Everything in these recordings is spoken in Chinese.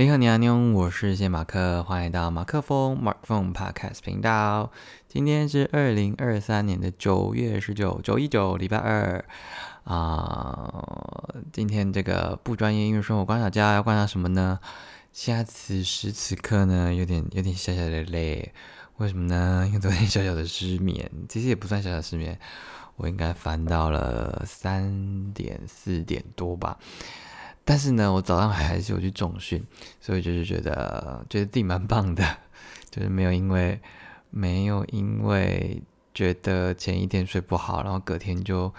你好，你好，妞，我是谢马克，欢迎到马克风 Mark Phone Podcast 频道。今天是二零二三年的九月十九，九一九，礼拜二啊。今天这个不专业音乐生活观察家要观察什么呢？现在此时此刻呢，有点有点小小的累，为什么呢？因为昨天小小的失眠，其实也不算小小失眠，我应该翻到了三点四点多吧。但是呢，我早上还是有去重训，所以就是觉得觉得自己蛮棒的，就是没有因为没有因为觉得前一天睡不好，然后隔天就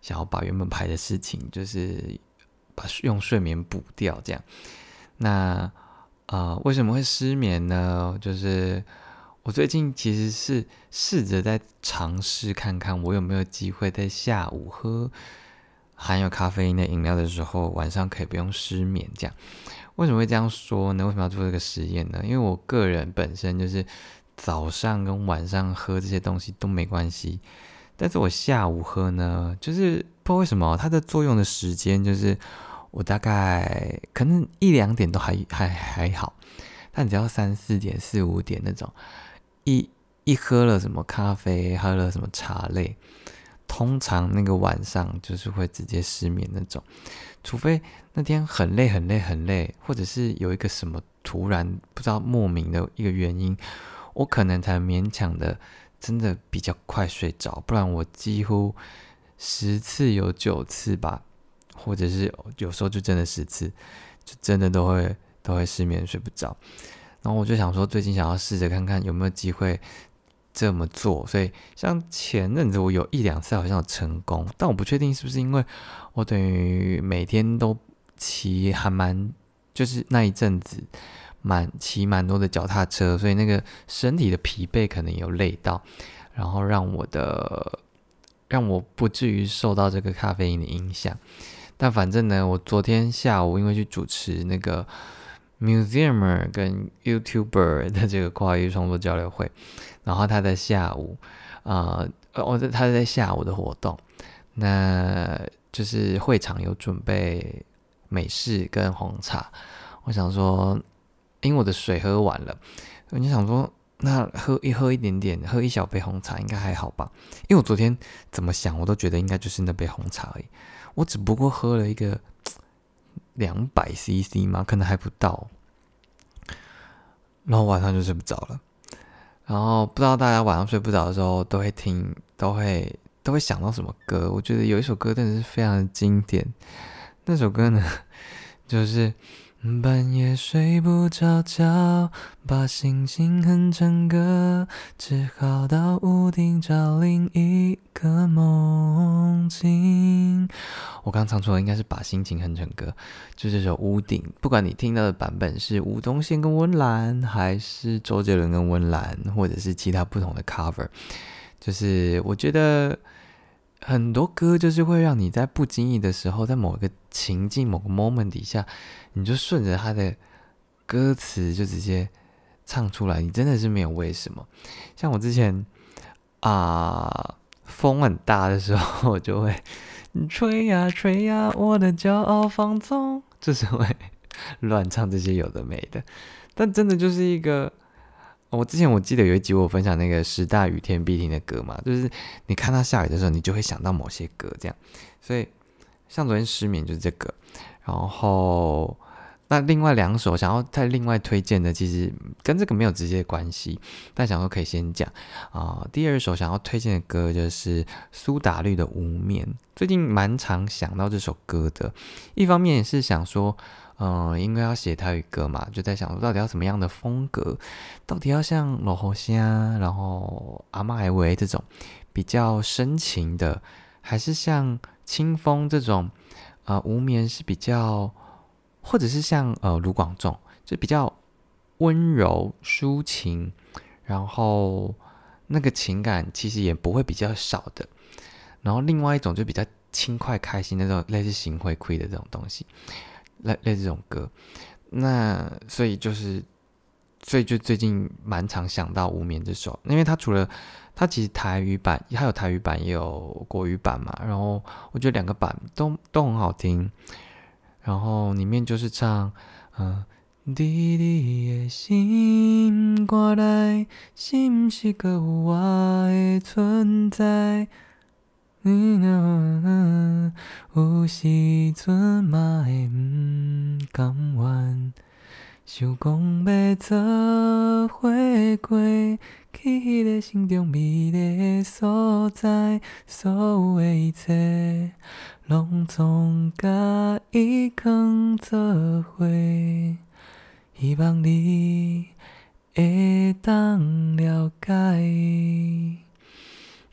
想要把原本排的事情，就是把用睡眠补掉这样。那啊，为什么会失眠呢？就是我最近其实是试着在尝试看看，我有没有机会在下午喝。含有咖啡因的饮料的时候，晚上可以不用失眠。这样为什么会这样说呢？为什么要做这个实验呢？因为我个人本身就是早上跟晚上喝这些东西都没关系，但是我下午喝呢，就是不知道为什么它的作用的时间就是我大概可能一两点都还还还好，但只要三四点、四五点那种，一一喝了什么咖啡，喝了什么茶类。通常那个晚上就是会直接失眠那种，除非那天很累很累很累，或者是有一个什么突然不知道莫名的一个原因，我可能才勉强的真的比较快睡着，不然我几乎十次有九次吧，或者是有时候就真的十次，就真的都会都会失眠睡不着。然后我就想说，最近想要试着看看有没有机会。这么做，所以像前阵子我有一两次好像有成功，但我不确定是不是因为我等于每天都骑还蛮，就是那一阵子蛮骑蛮多的脚踏车，所以那个身体的疲惫可能有累到，然后让我的让我不至于受到这个咖啡因的影响。但反正呢，我昨天下午因为去主持那个 Museumer 跟 YouTuber 的这个跨域创作交流会。然后他在下午，啊，我在他在下午的活动，那就是会场有准备美式跟红茶。我想说，因为我的水喝完了，我就想说，那喝一喝一点点，喝一小杯红茶应该还好吧？因为我昨天怎么想，我都觉得应该就是那杯红茶而已。我只不过喝了一个两百 CC 嘛，可能还不到，然后晚上就睡不着了。然后不知道大家晚上睡不着的时候都会听，都会都会想到什么歌？我觉得有一首歌真的是非常的经典，那首歌呢，就是。半夜睡不着觉，把心情哼成歌，只好到屋顶找另一个梦境。我刚唱错了，应该是把心情哼成歌，就这首《屋顶》。不管你听到的版本是吴宗宪跟温岚，还是周杰伦跟温岚，或者是其他不同的 cover，就是我觉得。很多歌就是会让你在不经意的时候，在某一个情境、某个 moment 底下，你就顺着他的歌词就直接唱出来。你真的是没有为什么。像我之前啊，风很大的时候，我就会吹呀吹呀，我的骄傲放纵，就是会乱唱这些有的没的。但真的就是一个。我之前我记得有一集我分享那个十大雨天必听的歌嘛，就是你看到下雨的时候，你就会想到某些歌这样。所以像昨天失眠就是这个，然后那另外两首想要再另外推荐的，其实跟这个没有直接关系，但想说可以先讲啊。第二首想要推荐的歌就是苏打绿的《无眠》，最近蛮常想到这首歌的，一方面是想说。嗯，因为要写台语歌嘛，就在想说到底要什么样的风格，到底要像老猴虾，然后阿妈海维这种比较深情的，还是像清风这种，呃，无眠是比较，或者是像呃卢广仲，就比较温柔抒情，然后那个情感其实也不会比较少的，然后另外一种就比较轻快开心那种类似行回馈的这种东西。类类这种歌，那所以就是，所以就最近蛮常想到《无眠》这首，因为它除了它其实台语版，它有台语版也有国语版嘛，然后我觉得两个版都都很好听，然后里面就是唱，嗯，伫你的心肝内，是不是阁有我的存在？有时阵嘛会毋甘愿，想讲要做伙过，去迄个心中美丽的所在，所有的一切，拢总甲伊藏做伙。希望你会当了解。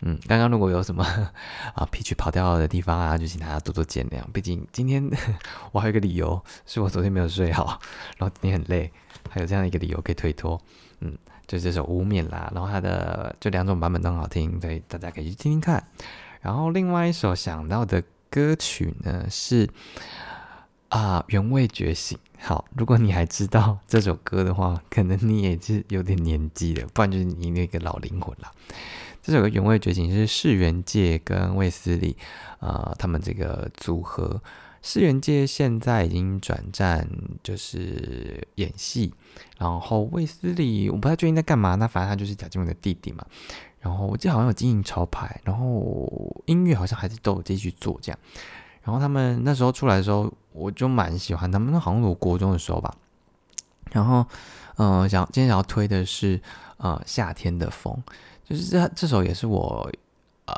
嗯，刚刚如果有什么 啊脾气跑掉的地方啊，就请大家多多见谅。毕竟今天我还有一个理由，是我昨天没有睡好，然后今天很累，还有这样一个理由可以推脱。嗯，就这首《无冕》啦，然后它的就两种版本都很好听，所以大家可以去听听看。然后另外一首想到的歌曲呢是啊《原味觉醒》。好，如果你还知道这首歌的话，可能你也是有点年纪了，不然就是你那个老灵魂了。这首歌《原味觉醒》是世元界跟卫斯理，呃，他们这个组合。世元界现在已经转战就是演戏，然后卫斯理我不太确定在干嘛，那反正他就是贾静雯的弟弟嘛。然后我记得好像有经营潮牌，然后音乐好像还是都有继续做这样。然后他们那时候出来的时候，我就蛮喜欢他们，那好像我国中的时候吧。然后，嗯，想今天想要推的是呃夏天的风。就是这这首也是我呃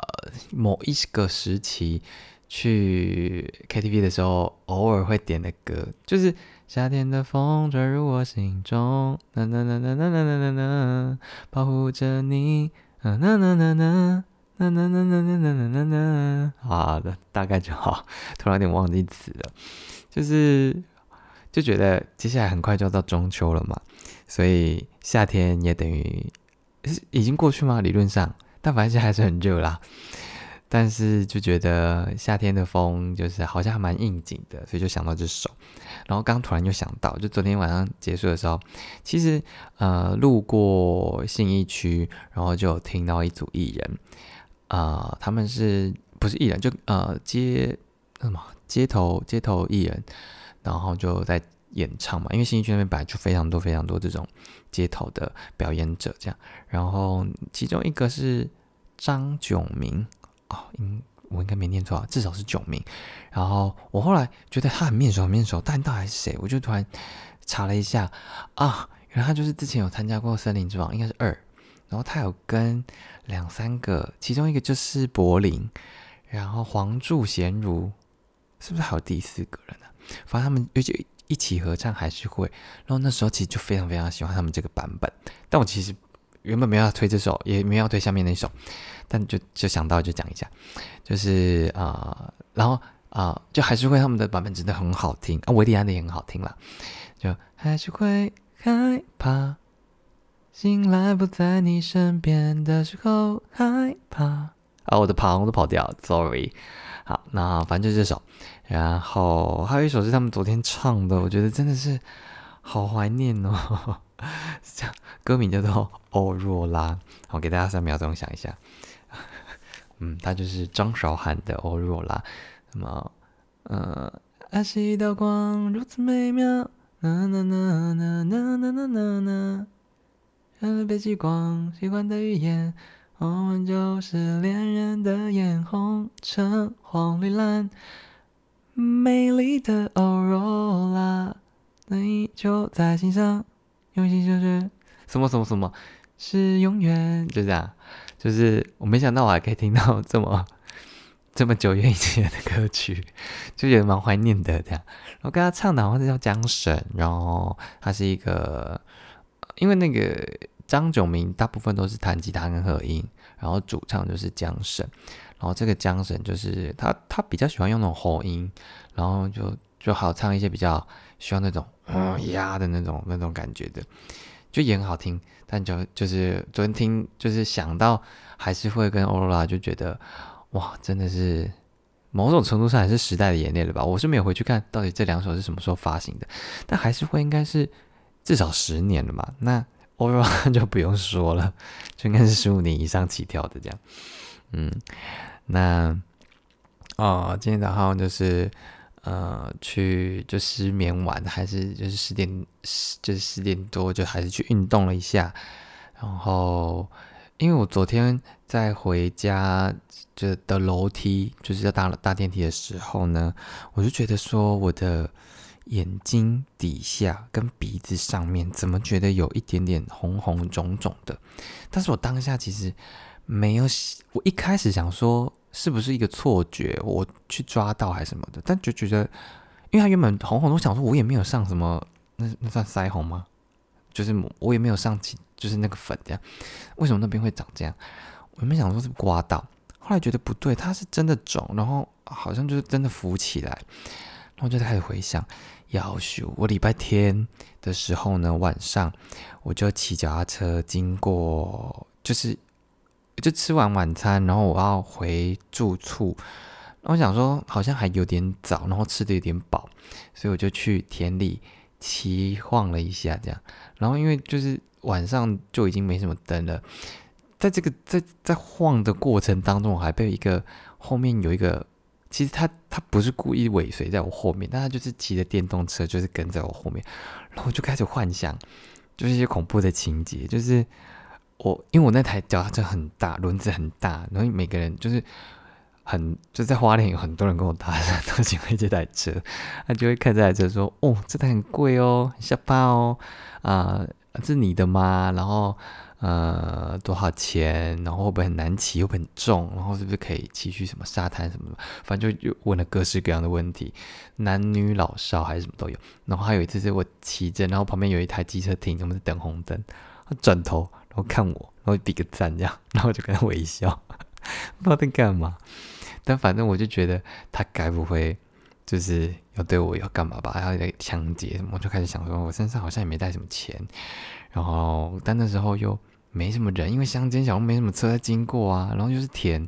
某一个时期去 KTV 的时候偶尔会点的歌，就是夏天的风吹入我心中，呐呐呐呐呐呐呐呐呐，保护着你，呐呐呐呐呐呐呐呐呐呐呐呐呐。好的，大概就好，突然有点忘记词了，就是就觉得接下来很快就要到中秋了嘛，所以夏天也等于。已经过去吗？理论上，但反正还是很热啦。但是就觉得夏天的风就是好像还蛮应景的，所以就想到这首。然后刚突然就想到，就昨天晚上结束的时候，其实呃路过信义区，然后就听到一组艺人，啊，他们是不是艺人？就呃街什么街头街头艺人，然后就在。演唱嘛，因为新一区那边本来就非常多非常多这种街头的表演者，这样。然后其中一个是张炯明哦，应我应该没念错啊，至少是炯明。然后我后来觉得他很面熟很面熟，但到底是谁？我就突然查了一下啊，原来他就是之前有参加过《森林之王》，应该是二。然后他有跟两三个，其中一个就是柏林，然后黄柱贤如，是不是还有第四个人呢？反正他们尤其。一起合唱还是会，然后那时候其实就非常非常喜欢他们这个版本，但我其实原本没有要推这首，也没有要推下面那首，但就就想到就讲一下，就是啊，然后啊，就还是会他们的版本真的很好听。啊，维迪安的也很好听啦，就还是会害怕，醒来不在你身边的时候害怕。啊，我的旁都跑掉，sorry。好，那反正就这首，然后还有一首是他们昨天唱的，我觉得真的是好怀念哦。这样歌名叫做《欧若拉》，好，给大家三秒钟想一下。嗯，它就是张韶涵的《欧若拉》。那么，呃，爱是一道光，如此美妙。呐呐呐呐呐呐呐呐呐，人类被激光喜欢的语言。我们就是恋人的眼红橙黄绿蓝，美丽的欧若拉，你就在心上，用心就是什么什么什么，是永远，就这样，就是我没想到我还可以听到这么 这么久远以前的歌曲，就觉得蛮怀念的这样。然后跟他唱的好像是叫江神，然后他是一个，因为那个。张九明大部分都是弹吉他跟和音，然后主唱就是江神，然后这个江神就是他他比较喜欢用那种喉音，然后就就好唱一些比较需要那种嗯压的那种那种感觉的，就也很好听。但就就是昨天听就是想到还是会跟欧罗拉就觉得哇，真的是某种程度上还是时代的眼泪了吧？我是没有回去看到底这两首是什么时候发行的，但还是会应该是至少十年了嘛？那。欧若拉就不用说了，就应该是十五年以上起跳的这样。嗯，那哦，今天早上就是呃，去就失眠完，还是就是十点十就是十点多就还是去运动了一下，然后因为我昨天在回家就的楼梯，就是要搭搭电梯的时候呢，我就觉得说我的眼睛底下跟鼻子上面怎么觉得有一点点红红肿肿的，但是我当下其实没有，我一开始想说。是不是一个错觉？我去抓到还是什么的？但就觉得，因为他原本红红，我想说，我也没有上什么，那那算腮红吗？就是我也没有上起，就是那个粉这样。为什么那边会长这样？我原本想说是刮到，后来觉得不对，它是真的肿，然后好像就是真的浮起来，然后就开始回想，要修。我礼拜天的时候呢，晚上我就骑脚踏车经过，就是。就吃完晚餐，然后我要回住处，我想说好像还有点早，然后吃的有点饱，所以我就去田里骑晃了一下，这样。然后因为就是晚上就已经没什么灯了，在这个在在晃的过程当中，我还被一个后面有一个，其实他他不是故意尾随在我后面，但他就是骑着电动车，就是跟在我后面，然后我就开始幻想，就是一些恐怖的情节，就是。我因为我那台脚踏车很大，轮子很大，然后每个人就是很就在花莲有很多人跟我搭 都喜欢这台车，他就会看这台车说：“哦，这台很贵哦，很下巴哦，啊，这是你的吗？然后呃多少钱？然后会不会很难骑？会不会很重？然后是不是可以骑去什么沙滩什么的？反正就问了各式各样的问题，男女老少还是什么都有。然后还有一次是我骑着，然后旁边有一台机车停，我们在等红灯，他转头。然后看我，然后比个赞这样，然后我就跟他微笑，不知道在干嘛。但反正我就觉得他该不会就是要对我要干嘛吧？要来抢劫什么？我就开始想说，我身上好像也没带什么钱。然后但那时候又没什么人，因为乡间小路没什么车在经过啊。然后又是田，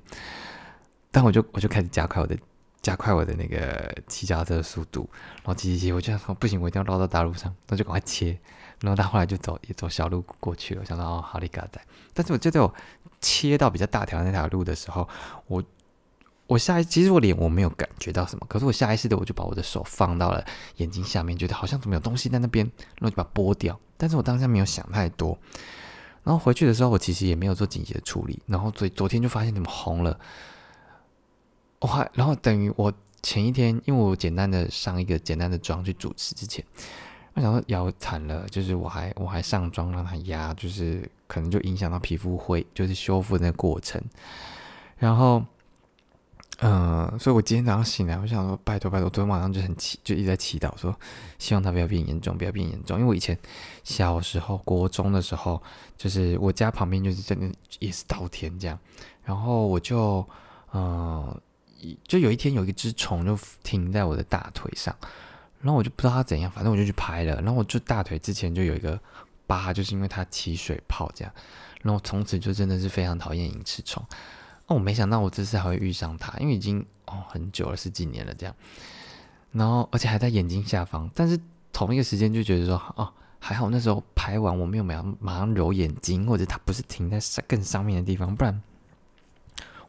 但我就我就开始加快我的加快我的那个骑脚车的速度。然后骑骑骑，我就想说不行，我一定要绕到大路上，那就赶快切。然后他后来就走也走小路过去了，想到哦，好利嘎仔。但是我就在我切到比较大条那条路的时候，我我下意其实我脸我没有感觉到什么，可是我下意识的我就把我的手放到了眼睛下面，觉得好像怎么有东西在那边，然后就把它拨掉。但是我当下没有想太多。然后回去的时候，我其实也没有做紧急的处理。然后昨昨天就发现怎么红了，我还然后等于我前一天，因为我简单的上一个简单的妆去主持之前。我想说腰惨了，就是我还我还上妆让它压，就是可能就影响到皮肤会就是修复那个过程。然后，嗯，所以我今天早上醒来，我想说拜托拜托，昨天晚上就很祈就一直在祈祷说，希望它不要变严重，不要变严重。因为我以前小时候国中的时候，就是我家旁边就是真的也是稻田这样，然后我就嗯，就有一天有一只虫就停在我的大腿上。然后我就不知道它怎样，反正我就去拍了。然后我就大腿之前就有一个疤，就是因为它起水泡这样。然后从此就真的是非常讨厌隐翅虫。哦，我没想到我这次还会遇上它，因为已经哦很久了，十几年了这样。然后而且还在眼睛下方，但是同一个时间就觉得说，哦还好那时候拍完我没有马上马上揉眼睛，或者它不是停在更上面的地方，不然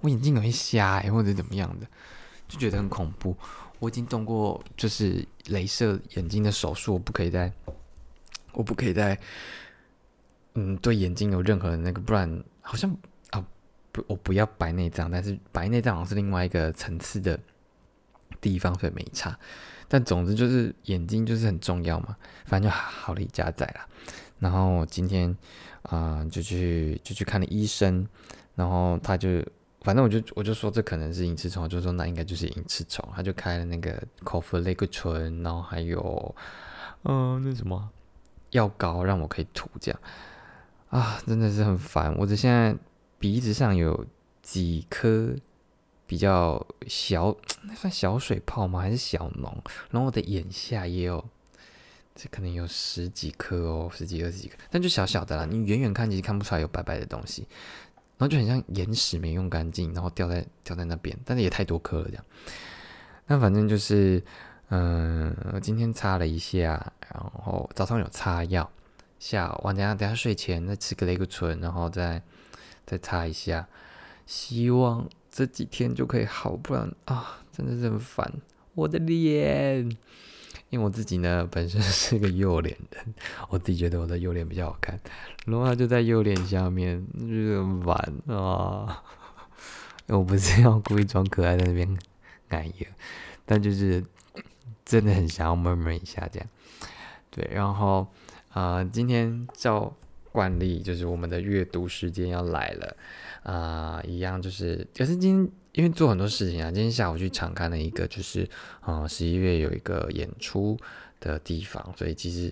我眼睛容易瞎哎，或者怎么样的，就觉得很恐怖。我已经动过，就是镭射眼睛的手术，我不可以再，我不可以再，嗯，对眼睛有任何的那个，不然好像啊，不，我不要白内障，但是白内障好像是另外一个层次的地方，所以没差。但总之就是眼睛就是很重要嘛，反正就好了一家仔啦。然后今天啊，就去就去看了医生，然后他就。反正我就我就说这可能是隐翅虫，就说那应该就是隐翅虫，他就开了那个口服类固醇，然后还有嗯那什么药膏让我可以涂这样啊，真的是很烦。我的现在鼻子上有几颗比较小，那算小水泡吗？还是小脓？然后我的眼下也有，这可能有十几颗哦，十几二十几颗，但就小小的啦，你远远看其实看不出来有白白的东西。然后就很像眼屎没用干净，然后掉在掉在那边，但是也太多颗了这样。那反正就是，嗯，今天擦了一下，然后早上有擦药，下午晚等下等下睡前再吃个雷克醇，然后再再擦一下，希望这几天就可以好，不然啊，真的是很烦。我的脸。因为我自己呢，本身 是个右脸人，我自己觉得我的右脸比较好看，然后他就在右脸下面，就是玩啊。我不是要故意装可爱在那边哎呀，但就是真的很想要闷闷一下这样。对，然后啊，今天照惯例就是我们的阅读时间要来了啊，一样就是，可是今天。因为做很多事情啊，今天下午去场看了一个，就是嗯十一月有一个演出的地方，所以其实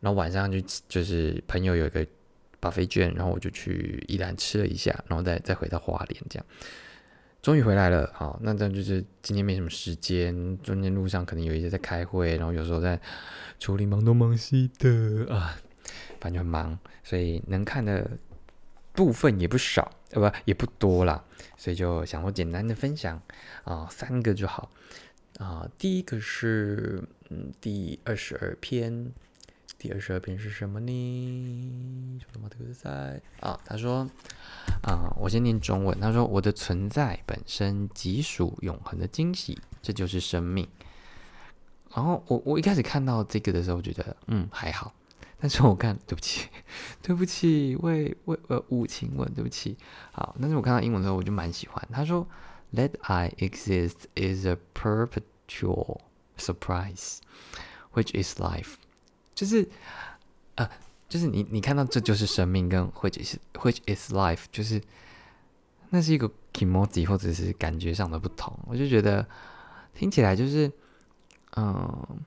然后晚上就就是朋友有一个巴菲券，然后我就去宜兰吃了一下，然后再再回到花莲这样，终于回来了。好，那这样就是今天没什么时间，中间路上可能有一些在开会，然后有时候在处理忙东忙西的啊，反正很忙，所以能看的部分也不少，呃不也不多啦。所以就想说简单的分享啊，三个就好啊。第一个是嗯第二十二篇，第二十二篇是什么呢？什么特赛啊？他说啊，我先念中文。他说我的存在本身即属永恒的惊喜，这就是生命。然后我我一开始看到这个的时候，觉得嗯还好。但是我看，对不起，对不起，为为呃无情文，对不起。好，但是我看到英文的时候，我就蛮喜欢。他说，Let I exist is a perpetual surprise, which is life。就是呃，就是你你看到这就是生命，跟 which is which is life，就是那是一个 emoji 或者是感觉上的不同。我就觉得听起来就是嗯。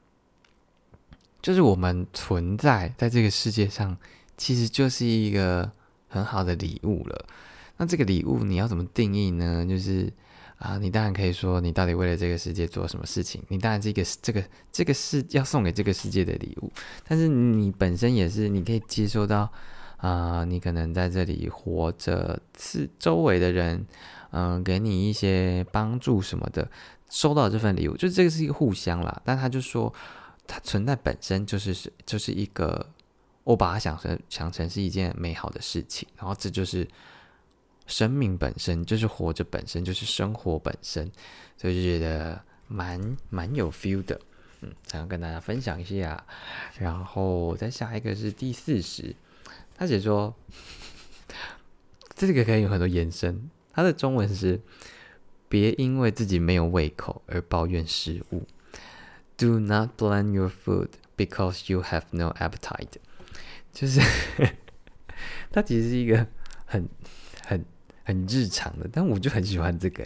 就是我们存在在这个世界上，其实就是一个很好的礼物了。那这个礼物你要怎么定义呢？就是啊，你当然可以说你到底为了这个世界做什么事情。你当然这个这个这个是要送给这个世界的礼物，但是你本身也是你可以接收到啊，你可能在这里活着，是周围的人嗯给你一些帮助什么的，收到这份礼物，就这个是一个互相啦。但他就说。它存在本身就是是就是一个，我把它想成想成是一件美好的事情，然后这就是生命本身，就是活着本身，就是生活本身，所以就觉得蛮蛮有 feel 的，嗯，想要跟大家分享一下。然后再下一个是第四十，他写说，这个可以有很多延伸，他的中文是别因为自己没有胃口而抱怨食物。Do not blame your food because you have no appetite。就是它其实是一个很很很日常的，但我就很喜欢这个。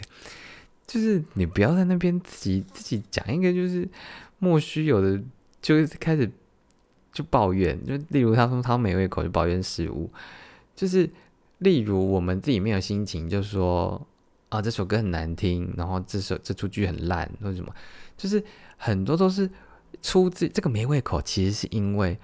就是你不要在那边自己自己讲一个，就是莫须有的，就是开始就抱怨。就例如他说他没胃口，就抱怨食物。就是例如我们自己没有心情，就说啊这首歌很难听，然后这首这出剧很烂，或者什么，就是。很多都是出自这个没胃口，其实是因为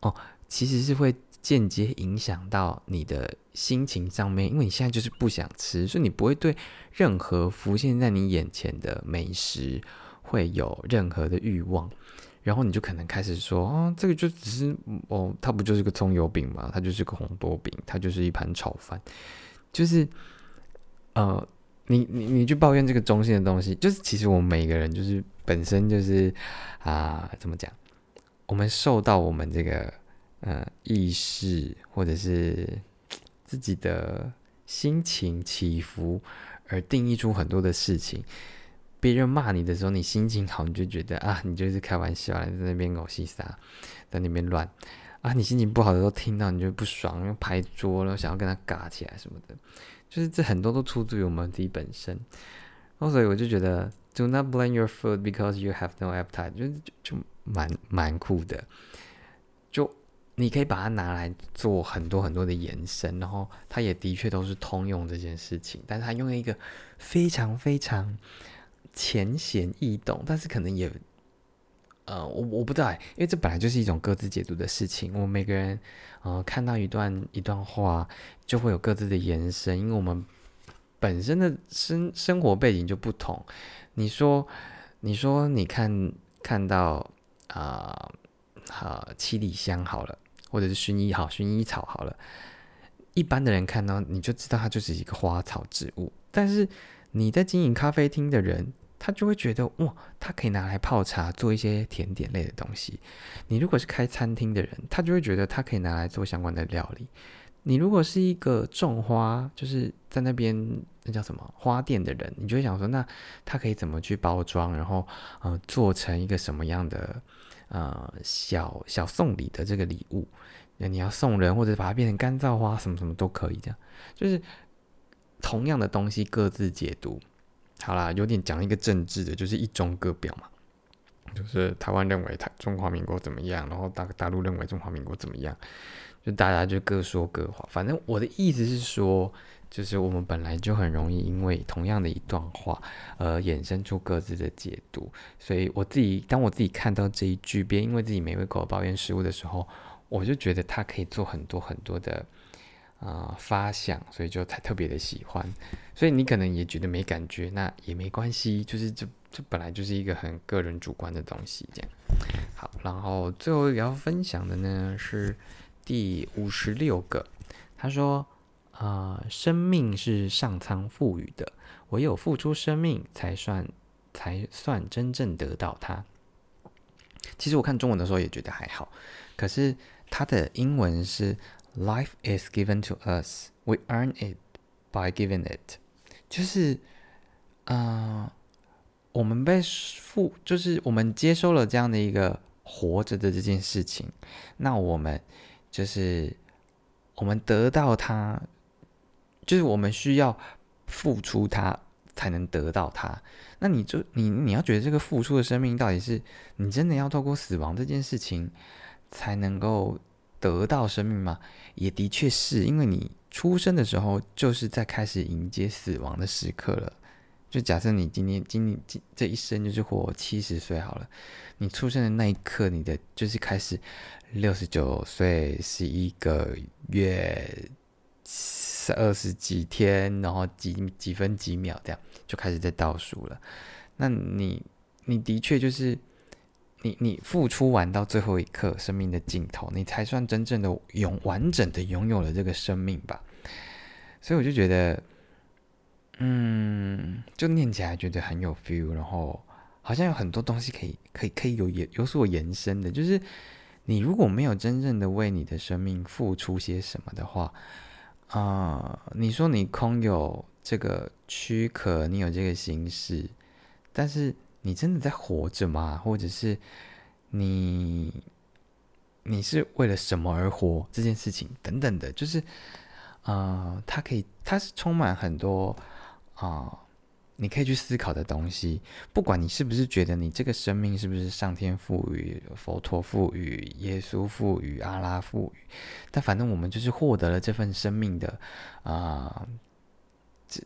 哦，其实是会间接影响到你的心情上面，因为你现在就是不想吃，所以你不会对任何浮现在你眼前的美食会有任何的欲望，然后你就可能开始说啊，这个就只是哦，它不就是个葱油饼吗？它就是个红豆饼，它就是一盘炒饭，就是呃。你你你去抱怨这个中性的东西，就是其实我们每个人就是本身就是啊，怎么讲？我们受到我们这个呃意识或者是自己的心情起伏而定义出很多的事情。别人骂你的时候，你心情好，你就觉得啊，你就是开玩笑，在那边狗戏撒，在那边乱啊。你心情不好的时候，听到你就不爽，又拍桌了，想要跟他嘎起来什么的。就是这很多都出自于我们自己本身，然后所以我就觉得 Do not blame your food because you have no appetite，就就就蛮蛮酷的。就你可以把它拿来做很多很多的延伸，然后它也的确都是通用这件事情，但是它用了一个非常非常浅显易懂，但是可能也。呃，我我不知道，因为这本来就是一种各自解读的事情。我们每个人，呃，看到一段一段话，就会有各自的延伸，因为我们本身的生生活背景就不同。你说，你说，你看看到啊，好七里香好了，或者是薰衣好，薰衣草好了，一般的人看到你就知道它就是一个花草植物，但是你在经营咖啡厅的人。他就会觉得哇，它可以拿来泡茶，做一些甜点类的东西。你如果是开餐厅的人，他就会觉得它可以拿来做相关的料理。你如果是一个种花，就是在那边那叫什么花店的人，你就会想说，那它可以怎么去包装，然后呃做成一个什么样的呃小小送礼的这个礼物？那你要送人，或者把它变成干燥花，什么什么都可以。这样就是同样的东西各自解读。好啦，有点讲一个政治的，就是一中各表嘛，就是台湾认为台中华民国怎么样，然后大大陆认为中华民国怎么样，就大家就各说各话。反正我的意思是说，就是我们本来就很容易因为同样的一段话而衍生出各自的解读。所以我自己当我自己看到这一句，别因为自己没胃口抱怨食物的时候，我就觉得它可以做很多很多的。啊，发想，所以就才特别的喜欢，所以你可能也觉得没感觉，那也没关系，就是这这本来就是一个很个人主观的东西，这样。好，然后最后要分享的呢是第五十六个，他说啊，生命是上苍赋予的，唯有付出生命才算才算真正得到它。其实我看中文的时候也觉得还好，可是它的英文是。Life is given to us, we earn it by giving it。就是，啊，我们被付，就是我们接收了这样的一个活着的这件事情，那我们就是我们得到它，就是我们需要付出它才能得到它。那你就你你要觉得这个付出的生命到底是你真的要透过死亡这件事情才能够？得到生命吗？也的确是因为你出生的时候就是在开始迎接死亡的时刻了。就假设你今天、今今这一生就是活七十岁好了，你出生的那一刻，你的就是开始六十九岁十一个月二十几天，然后几几分几秒这样就开始在倒数了。那你你的确就是。你你付出完到最后一刻生命的尽头，你才算真正的拥完整的拥有了这个生命吧。所以我就觉得，嗯，就念起来觉得很有 feel，然后好像有很多东西可以可以可以有延有所延伸的。就是你如果没有真正的为你的生命付出些什么的话，啊，你说你空有这个躯壳，你有这个形式，但是。你真的在活着吗？或者是你你是为了什么而活？这件事情等等的，就是啊，它可以，它是充满很多啊，你可以去思考的东西。不管你是不是觉得你这个生命是不是上天赋予、佛陀赋予、耶稣赋予、阿拉赋予，但反正我们就是获得了这份生命的啊。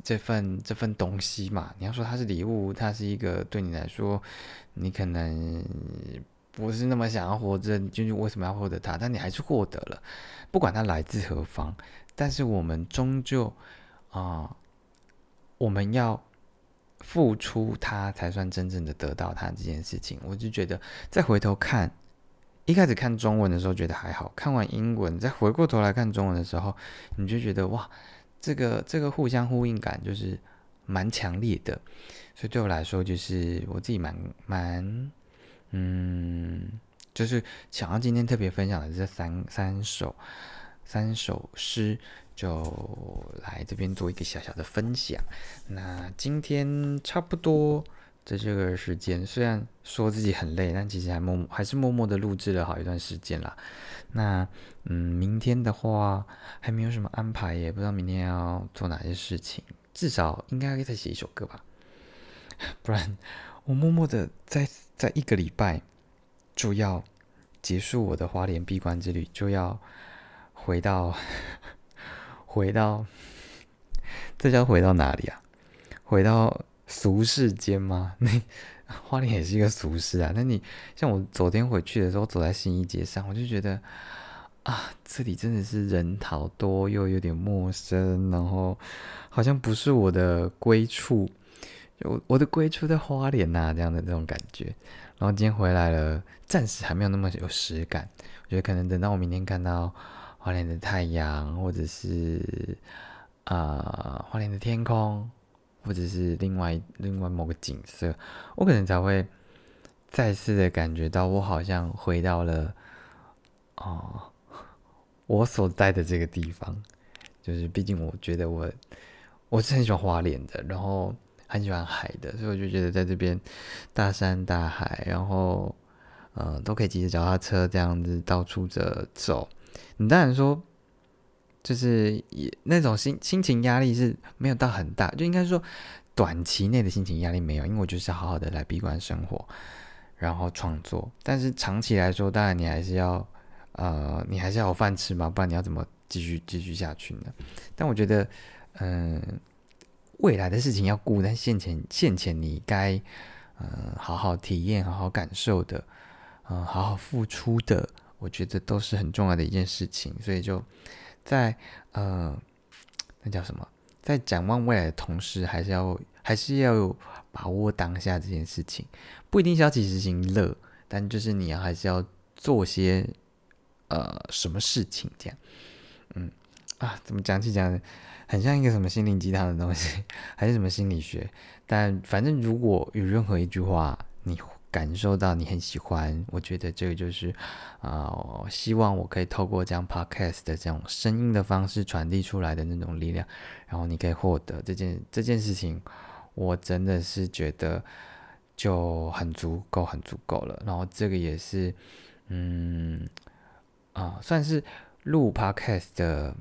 这份这份东西嘛，你要说它是礼物，它是一个对你来说，你可能不是那么想要活着，就是为什么要获得它？但你还是获得了，不管它来自何方，但是我们终究啊，我们要付出它，才算真正的得到它这件事情。我就觉得，再回头看，一开始看中文的时候觉得还好，看完英文再回过头来看中文的时候，你就觉得哇。这个这个互相呼应感就是蛮强烈的，所以对我来说，就是我自己蛮蛮嗯，就是想要今天特别分享的这三三首三首诗，就来这边做一个小小的分享。那今天差不多在这个时间，虽然说自己很累，但其实还默还是默默的录制了好一段时间啦。那嗯，明天的话还没有什么安排，也不知道明天要做哪些事情。至少应该再写一首歌吧，不然我默默的在在一个礼拜就要结束我的花莲闭关之旅，就要回到 回到 这叫回到哪里啊？回到俗世间吗？那花莲也是一个俗世啊。那你像我昨天回去的时候，走在新一街上，我就觉得。啊，这里真的是人好多，又有点陌生，然后好像不是我的归处，我我的归处在花莲呐，这样的这种感觉。然后今天回来了，暂时还没有那么有实感，我觉得可能等到我明天看到花莲的太阳，或者是啊花莲的天空，或者是另外另外某个景色，我可能才会再次的感觉到我好像回到了哦我所在的这个地方。就是毕竟我觉得我我是很喜欢花莲的，然后很喜欢海的，所以我就觉得在这边大山大海，然后呃都可以骑着脚踏车这样子到处的走。你当然说。就是也那种心心情压力是没有到很大，就应该说短期内的心情压力没有，因为我就是好好的来闭关生活，然后创作。但是长期来说，当然你还是要呃，你还是要有饭吃嘛，不然你要怎么继续继续下去呢？但我觉得，嗯，未来的事情要顾，但现前现前你该嗯好好体验、好好感受的，嗯，好好付出的，我觉得都是很重要的一件事情，所以就。在呃，那叫什么？在展望未来的同时，还是要还是要把握当下这件事情，不一定是要及时行乐，但就是你还是要做些呃什么事情这样。嗯啊，怎么讲起讲，很像一个什么心灵鸡汤的东西，还是什么心理学？但反正如果有任何一句话，你。感受到你很喜欢，我觉得这个就是啊，希望我可以透过这样 podcast 的这种声音的方式传递出来的那种力量，然后你可以获得这件这件事情，我真的是觉得就很足够，很足够了。然后这个也是，嗯啊，算是录 podcast 的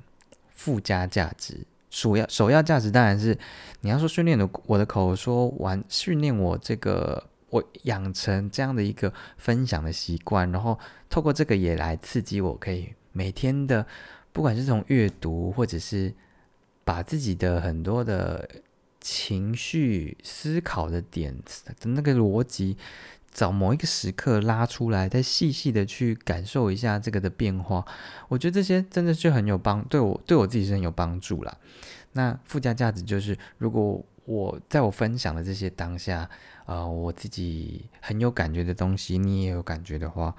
附加价值。首要首要价值当然是你要说训练的我的口说完训练我这个。我养成这样的一个分享的习惯，然后透过这个也来刺激我，可以每天的，不管是从阅读，或者是把自己的很多的情绪、思考的点的那个逻辑，找某一个时刻拉出来，再细细的去感受一下这个的变化。我觉得这些真的是很有帮，对我对我自己是很有帮助啦。那附加价值就是，如果我在我分享的这些当下。啊，我自己很有感觉的东西，你也有感觉的话，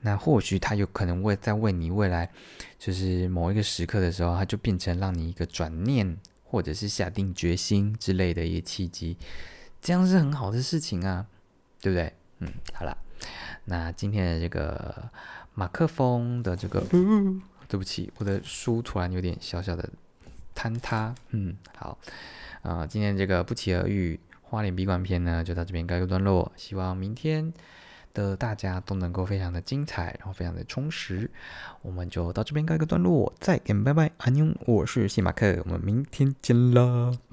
那或许它有可能会在为你未来，就是某一个时刻的时候，它就变成让你一个转念，或者是下定决心之类的一个契机，这样是很好的事情啊，对不对？嗯，好了，那今天的这个马克风的这个，对不起，我的书突然有点小小的坍塌，嗯，好，啊，今天这个不期而遇。花脸闭馆篇呢，就到这边告一个段落。希望明天的大家都能够非常的精彩，然后非常的充实。我们就到这边告一个段落，再见，拜拜，阿妞，我是谢马克，我们明天见啦。